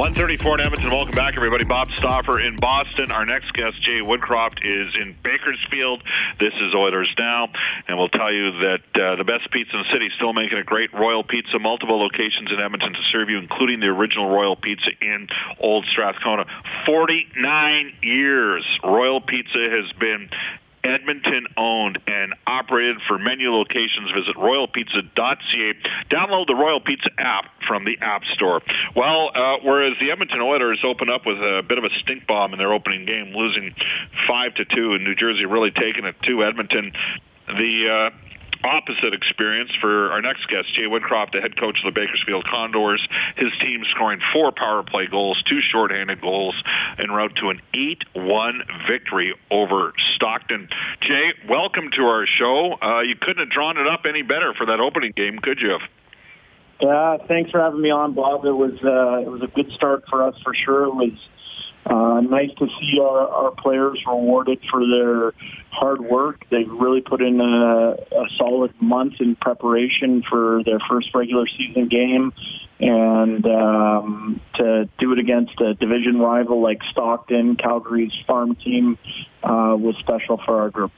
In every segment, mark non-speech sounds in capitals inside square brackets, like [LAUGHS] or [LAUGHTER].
134 in Edmonton. Welcome back, everybody. Bob Stauffer in Boston. Our next guest, Jay Woodcroft, is in Bakersfield. This is Oilers Now, and we'll tell you that uh, the best pizza in the city, still making a great Royal Pizza, multiple locations in Edmonton to serve you, including the original Royal Pizza in Old Strathcona. 49 years. Royal Pizza has been Edmonton owned and operated for menu locations. Visit royalpizza.ca. Download the Royal Pizza app from the App Store. Well, uh, whereas the Edmonton Oilers open up with a bit of a stink bomb in their opening game, losing five to two, and New Jersey really taking it to Edmonton. The uh, opposite experience for our next guest, Jay Woodcroft, the head coach of the Bakersfield Condors. His team scoring four power play goals, two shorthanded goals, en route to an 8-1 victory over Stockton. Jay, welcome to our show. Uh, you couldn't have drawn it up any better for that opening game, could you have? Yeah, thanks for having me on, Bob. It was uh, it was a good start for us for sure. It was uh, nice to see our, our players rewarded for their hard work. They really put in a, a solid month in preparation for their first regular season game, and um, to do it against a division rival like Stockton, Calgary's farm team, uh, was special for our group.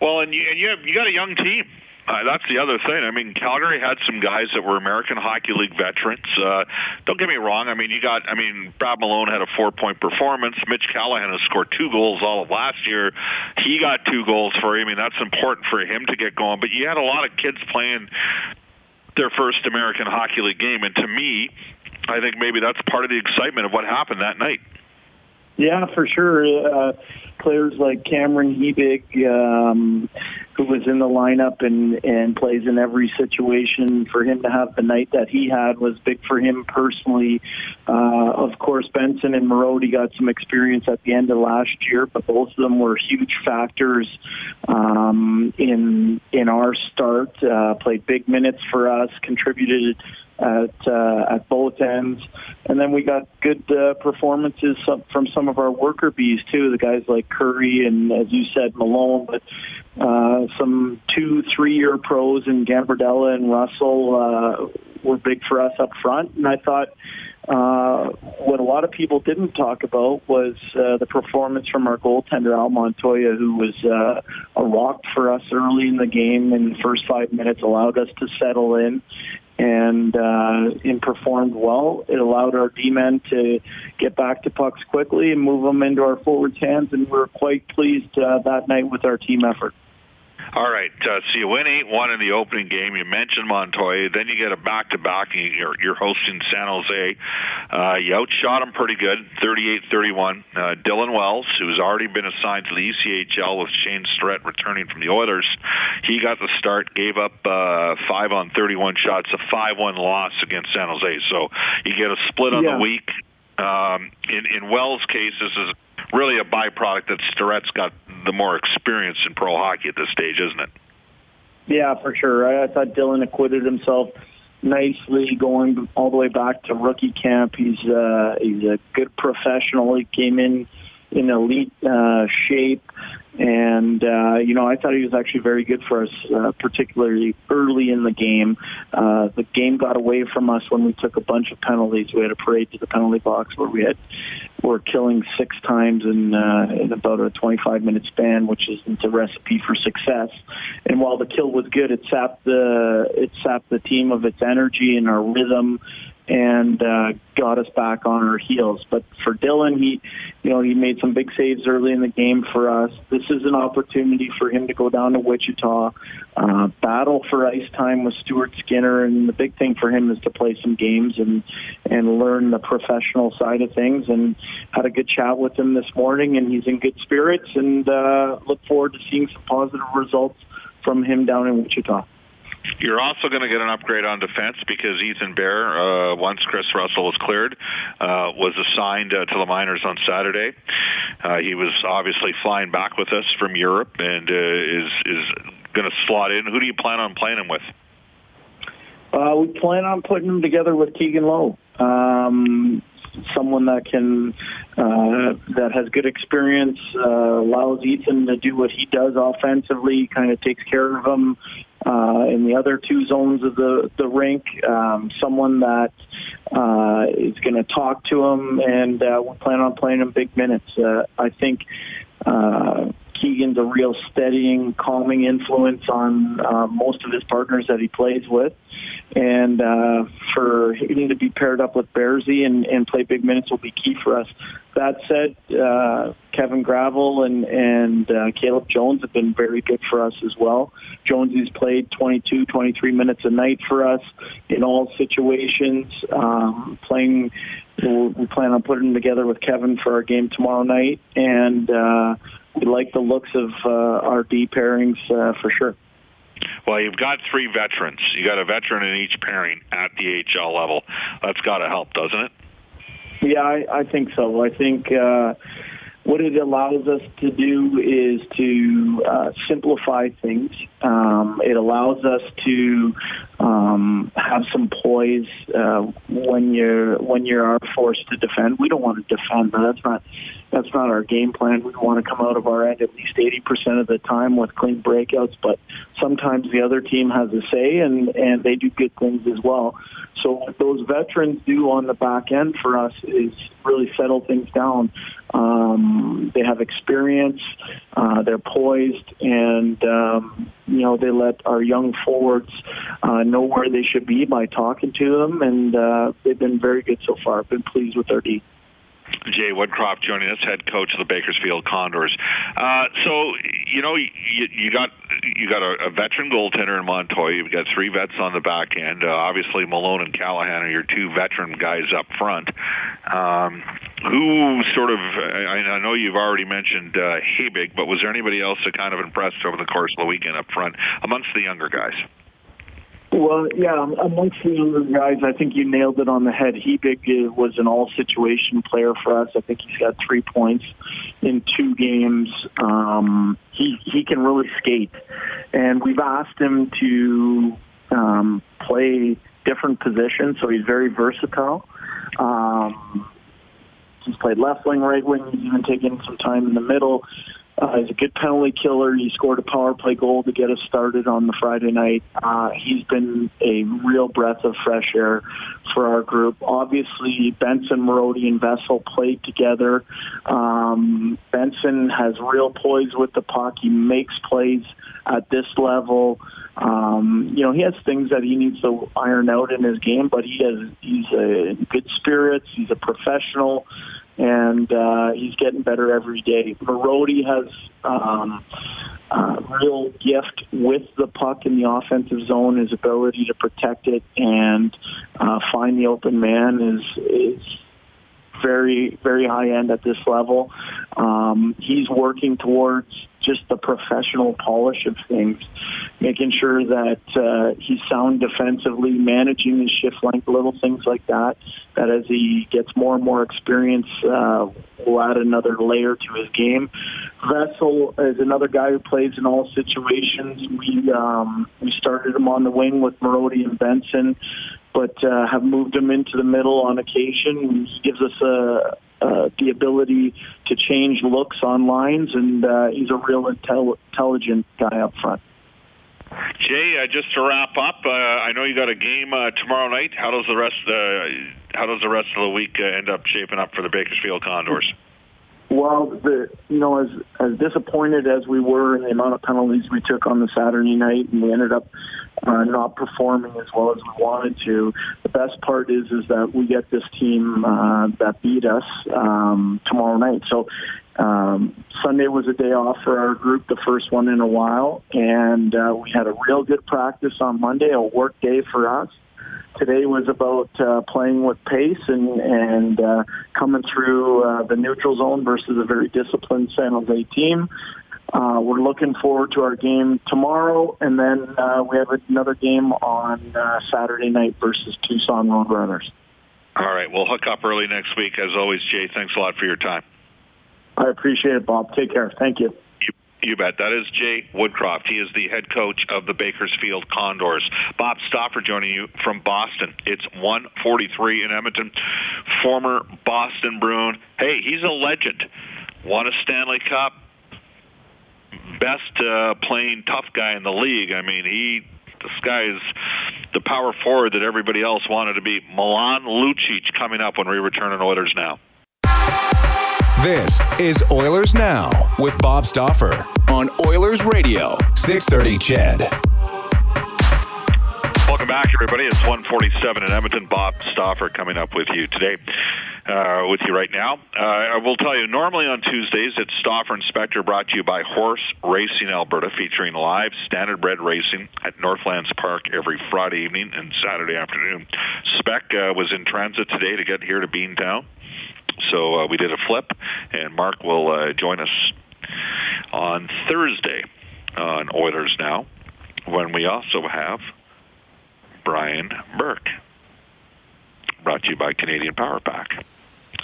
Well, and you, and you have you got a young team. Uh, that's the other thing. I mean, Calgary had some guys that were American Hockey League veterans. Uh, don't get me wrong. I mean, you got. I mean, Brad Malone had a four-point performance. Mitch Callahan has scored two goals all of last year. He got two goals for you. I mean, that's important for him to get going. But you had a lot of kids playing their first American Hockey League game, and to me, I think maybe that's part of the excitement of what happened that night. Yeah, for sure. Uh, players like Cameron Hebig, um, who was in the lineup and, and plays in every situation, for him to have the night that he had was big for him personally. Uh, of course, Benson and Marody got some experience at the end of last year, but both of them were huge factors um, in in our start. Uh, played big minutes for us, contributed at uh, at both ends, and then we got good uh, performances from some of our worker bees too. The guys like Currie and, as you said, Malone, but uh, some two, three-year pros in Gambardella and Russell uh, were big for us up front. And I thought uh, what a lot of people didn't talk about was uh, the performance from our goaltender Al Montoya, who was uh, a rock for us early in the game. In the first five minutes, allowed us to settle in and uh, and performed well. It allowed our D-men to get back to pucks quickly and move them into our forwards' hands, and we we're quite pleased uh, that night with our team effort. All right, uh, so you win eight one in the opening game. You mentioned Montoya, then you get a back to back. You're you're hosting San Jose. Uh, you outshot them pretty good, 38-31. Uh, Dylan Wells, who's already been assigned to the ECHL with Shane Starrett returning from the Oilers, he got the start, gave up uh, five on 31 shots, a five one loss against San Jose. So you get a split on Yeah. the week. Um, in in Wells' case, this is really a byproduct that Starrett's got the more experience in pro hockey at this stage, isn't it? Yeah, for sure. I, I thought Dylan acquitted himself nicely going all the way back to rookie camp. He's uh, he's a good professional. He came in in elite uh, shape, and uh, you know I thought he was actually very good for us, uh, particularly early in the game. Uh, the game got away from us when we took a bunch of penalties. We had a parade to the penalty box where we had were killing six times in uh, in about a 25 minute span, which isn't a recipe for success. And while the kill was good, it sapped the it sapped the team of its energy and our rhythm, and uh, got us back on our heels. But for Dylan, he you know he made some big saves early in the game for us. This is an opportunity for him to go down to Wichita, uh, battle for ice time with Stuart Skinner, and the big thing for him is to play some games and and learn the professional side of things. And had a good chat with him this morning, and he's in good spirits, and uh, look forward to seeing some positive results from him down in Wichita. You're also going to get an upgrade on defense because Ethan Bear, uh, once Chris Russell was cleared, uh, was assigned uh, to the minors on Saturday. Uh, he was obviously flying back with us from Europe and uh, is is going to slot in. Who do you plan on playing him with? Uh, we plan on putting him together with Keegan Lowe. Um, someone that can uh, that has good experience, uh, allows Ethan to do what he does offensively, kind of takes care of him uh, in the other two zones of the the rink. Um, someone that uh, is going to talk to him, and uh, we plan on playing him big minutes. Uh, I think. Uh, Keegan's a real steadying, calming influence on uh, most of his partners that he plays with and uh, for him to be paired up with Bearsy and, and play big minutes will be key for us. That said, uh, Kevin Gravel and and uh, Caleb Jones have been very good for us as well. Jones has played 22, 23 minutes a night for us in all situations. Um, playing, we'll, plan on putting him together with Kevin for our game tomorrow night, and uh, we like the looks of uh, our D pairings uh, for sure. Well, you've got three veterans. You got a veteran in each pairing at the HL level. That's got to help, doesn't it? Yeah, I, I think so. I think uh, what it allows us to do is to uh, simplify things. Um, it allows us to um, have some poise uh, when you're when you are forced to defend. We don't want to defend, but that's not that's not our game plan. We want to come out of our end at least 80% of the time with clean breakouts, but sometimes the other team has a say and, and they do good things as well. So what those veterans do on the back end for us is really settle things down. Um, they have experience, uh, they're poised, and um, you know they let our young forwards uh, know where they should be by talking to them, and uh, they've been very good so far. I've been pleased with our D. Jay Woodcroft joining us, head coach of the Bakersfield Condors. Uh, so you know you, you got you got a, a veteran goaltender in Montoya. You've got three vets on the back end. Uh, obviously, Malone and Callahan are your two veteran guys up front. Um, who sort of I, I know you've already mentioned uh, Hebig, but was there anybody else that kind of impressed over the course of the weekend up front amongst the younger guys? Well, yeah, amongst the younger guys, I think you nailed it on the head. Hebig was an all-situation player for us. I think he's got three points in two games. Um, he he can really skate, and we've asked him to um, play different positions, so he's very versatile. Um, he's played left wing, right wing. He's even taken some time in the middle. Uh, he's a good penalty killer. He scored a power play goal to get us started on the Friday night. Uh, he's been a real breath of fresh air for our group. Obviously, Benson, Marody, and Vessel played together. Um, Benson has real poise with the puck. He makes plays at this level. Um, you know, he has things that he needs to iron out in his game, but he has he's a good spirits. He's a professional and uh, he's getting better every day. Marody has um, real gift with the puck in the offensive zone. His ability to protect it and uh, find the open man is is very very high end at this level. Um, he's working towards just the professional polish of things, making sure that uh, he's sound defensively, managing his shift length, little things like that. That as he gets more and more experience, uh, will add another layer to his game. Vessel is another guy who plays in all situations. We um, we started him on the wing with Marody and Benson but uh, have moved him into the middle on occasion. He gives us a, uh, the ability to change looks on lines, and uh, he's a real intel- intelligent guy up front. Jay, uh, just to wrap up, uh, I know you got a game uh, tomorrow night. How does the rest uh, How does the rest of the week uh, end up shaping up for the Bakersfield Condors? Well, the you know as as disappointed as we were in the amount of penalties we took on the Saturday night, and we ended up uh, not performing as well as we wanted to. The best part is is that we get this team uh, that beat us um, tomorrow night. So um, Sunday was a day off for our group, the first one in a while, and uh, we had a real good practice on Monday, a work day for us. Today was about uh, playing with pace and and uh, coming through uh, the neutral zone versus a very disciplined San Jose team. uh, we're looking forward to our game tomorrow, and then uh, we have another game on uh, Saturday night versus Tucson Roadrunners. All right, we'll hook up early next week. As always, Jay, thanks a lot for your time. I appreciate it, Bob. Take care. Thank you. You, you bet. That is Jay Woodcroft. He is the head coach of the Bakersfield Condors. Bob Stauffer joining you from Boston. It's 143 in Edmonton. Former Boston Bruin. Hey, he's a legend. Won a Stanley Cup. Best uh, playing tough guy in the league. I mean, he this guy is the power forward that everybody else wanted to be. Milan Lucic coming up when we return on Oilers Now. This is Oilers Now with Bob Stauffer on Oilers Radio, 630 CHED. Welcome back, everybody. It's 147 in Edmonton. Bob Stauffer coming up with you today, uh, with you right now. Uh, I will tell you, normally on Tuesdays, it's Stauffer Inspector brought to you by Horse Racing Alberta, featuring live standardbred racing at Northlands Park every Friday evening and Saturday afternoon. Spec uh, was in transit today to get here to Beantown, so uh, we did a flip, and Mark will uh, join us on Thursday on Oilers Now, when we also have Brian Burke. Brought to you by Canadian Power Pack.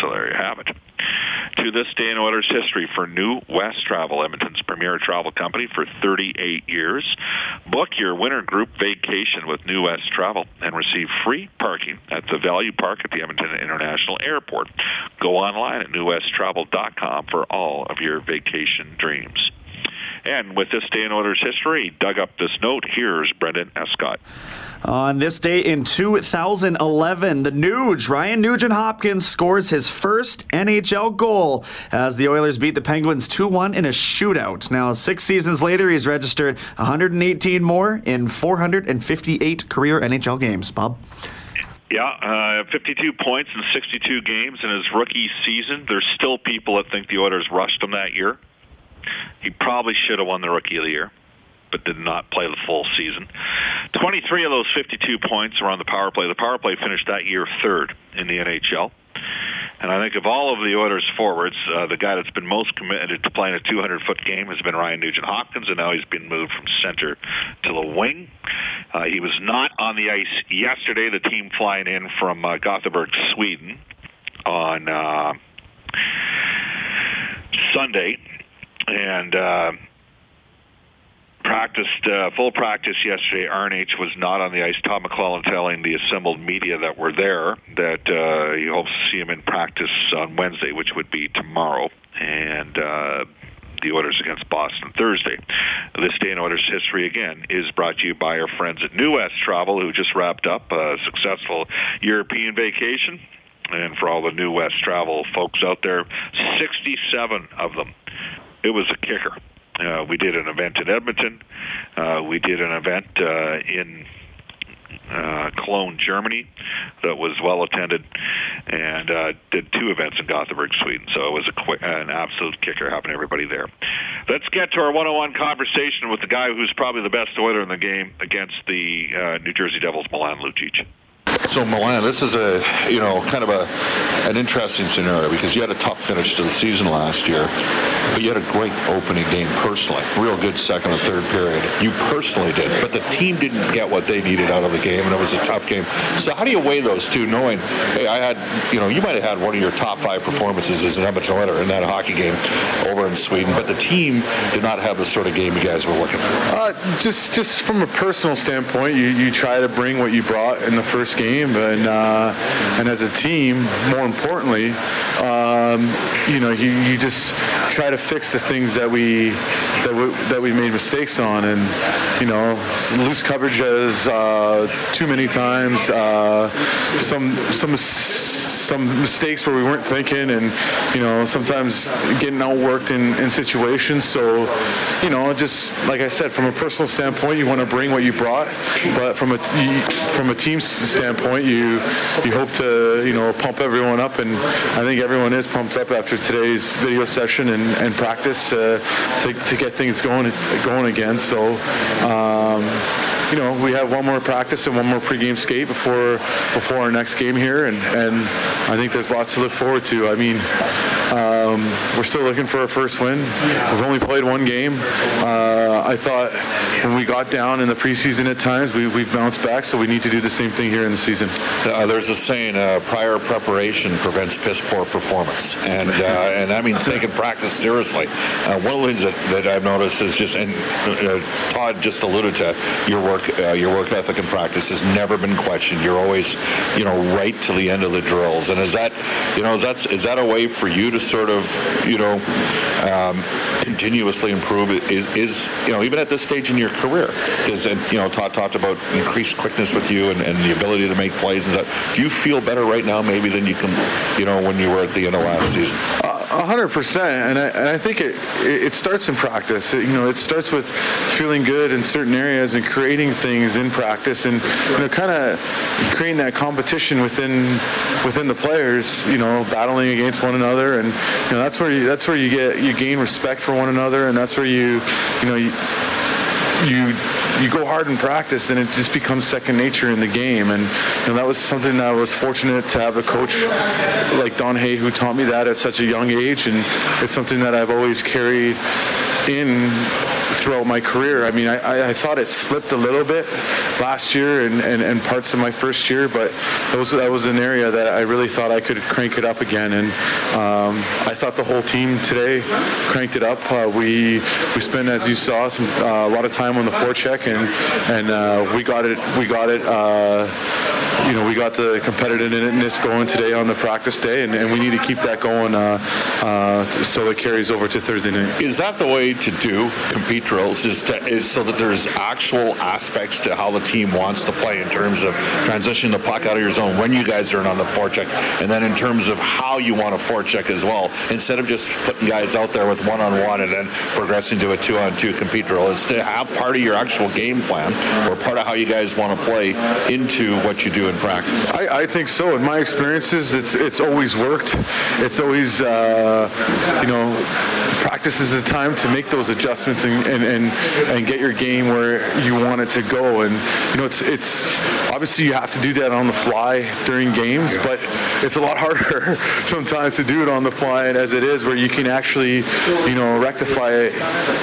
So there you have it. To this day in Oilers history for New West Travel, Edmonton's premier travel company for 38 years. Book your winter group vacation with New West Travel and receive free parking at the Value Park at the Edmonton International Airport. Go online at newwesttravel.com for all of your vacation dreams. And with this day in Oilers history, dug up this note. Here's Brendan Escott. On this day in 2011, the Nuge, Ryan Nugent Hopkins, scores his first NHL goal as the Oilers beat the Penguins 2 1 in a shootout. Now, six seasons later, he's registered 118 more in 458 career NHL games. Bob? Yeah, uh, 52 points in 62 games in his rookie season. There's still people that think the Oilers rushed him that year. He probably should have won the Rookie of the Year, but did not play the full season. 23 of those 52 points were on the power play. The power play finished that year third in the NHL. And I think of all of the Oilers forwards, uh, the guy that's been most committed to playing a 200-foot game has been Ryan Nugent-Hopkins, and now he's been moved from center to the wing. Uh, he was not on the ice yesterday. The team flying in from uh, Gothenburg, Sweden, on uh, Sunday, and uh, practiced uh, full practice yesterday. RNH was not on the ice. Todd McLellan telling the assembled media that were there that uh, he hopes to see him in practice on Wednesday, which would be tomorrow, and. Uh, the Oilers against Boston Thursday. This day in Oilers history again is brought to you by our friends at New West Travel, who just wrapped up a successful European vacation. And for all the New West Travel folks out there, 67 of them. It was a kicker. Uh, we did an event in Edmonton. Uh, we did an event uh, in uh, Cologne, Germany, that was well attended, and uh, did two events in Gothenburg, Sweden. So it was a qu- an absolute kicker having everybody there. Let's get to our one-on-one conversation with the guy who's probably the best Oiler in the game against the uh, New Jersey Devils, Milan Lucic. So Milan, this is a you know kind of a an interesting scenario because you had a tough finish to the season last year, but you had a great opening game personally, real good second and third period. You personally did, but the team didn't get what they needed out of the game, and it was a tough game. So how do you weigh those two, knowing hey, I had you know you might have had one of your top five performances as an Edmonton in that hockey game over in Sweden, but the team did not have the sort of game you guys were looking for. Uh, just just from a personal standpoint, you, you try to bring what you brought in the first game, and uh, and as a team, more importantly, um, you know, you, you just try to fix the things that we that we, that we made mistakes on, and you know, loose coverages uh, too many times, uh, some some some mistakes where we weren't thinking, and you know, sometimes getting outworked in, in situations. So, you know, just like I said, from a personal standpoint, you want to bring what you brought, but from a from a team standpoint, you you hope to you know pump everyone up, and I think everyone is pumped up after today's video session and, and practice uh, to, to get things going going again. So. Um, you know, we have one more practice and one more pregame skate before before our next game here, and, and I think there's lots to look forward to. I mean, Um, we're still looking for our first win. We've only played one game. Uh, I thought when we got down in the preseason at times, we, we've bounced back, so we need to do the same thing here in the season. Uh, there's a saying: uh, prior preparation prevents piss poor performance, and uh, and that means taking practice seriously. Uh, one of the things that, that I've noticed is just, and uh, Todd just alluded to your work, uh, your work ethic and practice has never been questioned. You're always, you know, right to the end of the drills, and is that, you know, is that is that a way for you to sort of, you know, um, continuously improve? Is is you know even at this stage in your career, is and you know Todd talked about increased quickness with you and, and the ability to make plays and stuff. Do you feel better right now maybe than you can, you know, when you were at the end of last season? A hundred percent, and I, and I think it it starts in practice. It, you know, it starts with feeling good in certain areas and creating things in practice, and you know, kind of creating that competition within within the players. You know, battling against one another, and you know that's where you, that's where you get you gain respect for one another, and that's where you you know you you you go hard in practice and it just becomes second nature in the game. And you know, that was something that I was fortunate to have a coach like Don Hay who taught me that at such a young age. And it's something that I've always carried in throughout my career. I mean, I, I thought it slipped a little bit last year and, and, and parts of my first year, but that was, that was an area that I really thought I could crank it up again. And um, I thought the whole team today cranked it up. Uh, we we spent, as you saw, some, uh, a lot of time on the forecheck, and and uh, we got it. We got it uh, you know, we got the competitiveness going today on the practice day, and, and we need to keep that going uh, uh, so it carries over to Thursday night. Is that the way to do compete drills? Is to, is so that there's actual aspects to how the team wants to play in terms of transitioning the puck out of your zone when you guys are in on the forecheck, and then in terms of how you want to forecheck as well, instead of just putting guys out there with one-on-one and then progressing to a two-on-two compete drill, is to have part of your actual game plan or part of how you guys want to play into what you do in practice. I, I think so. In my experiences, it's it's always worked. It's always uh, you know practice is the time to make those adjustments and, and, and, and get your game where you want it to go. And you know it's it's obviously you have to do that on the fly during games, but it's a lot harder [LAUGHS] sometimes to do it on the fly as it is where you can actually you know rectify it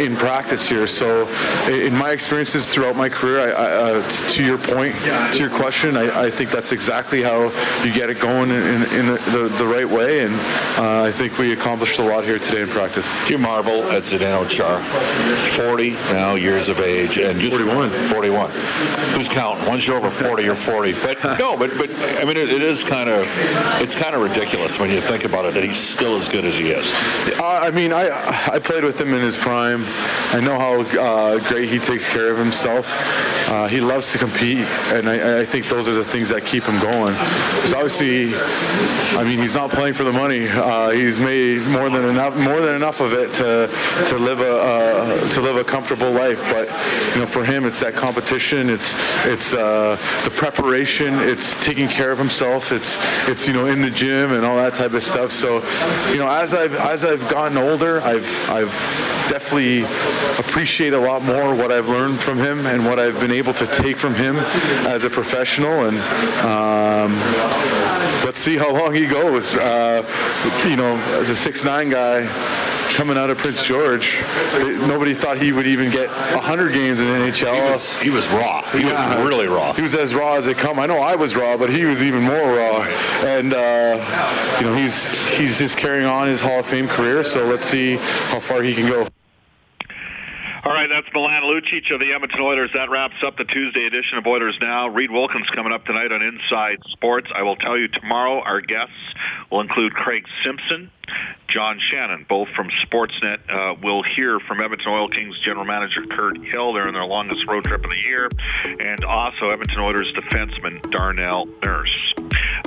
in practice here. So in my experiences throughout my career, I, I, uh, to your point, to your question, I, I think that's exactly how you get it going in, in the, the, the, right way, and uh, I think we accomplished a lot here today in practice. Do you marvel at Zdeno Chara? 40 now years of age, and just 41. 41. Who's counting? Once you're over 40, you're 40. But [LAUGHS] no, but but I mean, it, it is kind of it's kind of ridiculous when you think about it that he's still as good as he is. Uh, I mean, I I played with him in his prime. I know how uh, great he takes care of himself. Uh, he loves to compete, and I, I think those are the things that keep him going. Because obviously, I mean, he's not playing for the money. Uh, he's made more than enough, more than enough of it to to live a uh, to live a comfortable life. But you know, for him, it's that competition. It's it's uh, the preparation. It's taking care of himself. It's it's you know in the gym and all that type of stuff. So you know, as I've as I've gotten older, I've I've definitely appreciate a lot more what I've learned from him and what I've been able to take from him as a professional. And um, let's see how long he goes. Uh, you know, as a six nine guy coming out of Prince George, nobody thought he would even get 100 games in the NHL. He was, he was raw. He yeah. was really raw. He was as raw as they come. I know I was raw, but he was even more raw. And uh, you know, he's he's just carrying on his Hall of Fame career. So let's see how far he can go. All right, that's Milan Lucic of the Edmonton Oilers. That wraps up the Tuesday edition of Oilers Now. Reid Wilkins coming up tonight on Inside Sports. I will tell you tomorrow our guests will include Craig Simpson, John Shannon, both from Sportsnet. Uh, we'll hear from Edmonton Oil Kings general manager Kirt Hill. They're in their longest road trip of the year. And also Edmonton Oilers defenseman Darnell Nurse.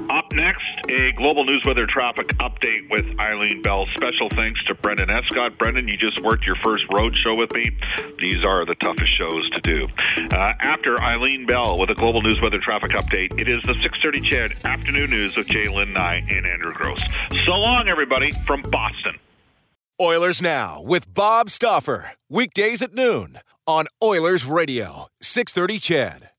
Up next, a global news weather traffic update with Eileen Bell. Special thanks to Brendan Escott. Brendan, you just worked your first road show with me. These are the toughest shows to do. Uh, after Eileen Bell with a global news weather traffic update, it is the 6:30 CHED Afternoon News with J'Lyn Nye and Andrew Gross. So long, everybody, from Boston. Oilers Now with Bob Stauffer. Weekdays at noon on Oilers Radio, 630 CHED.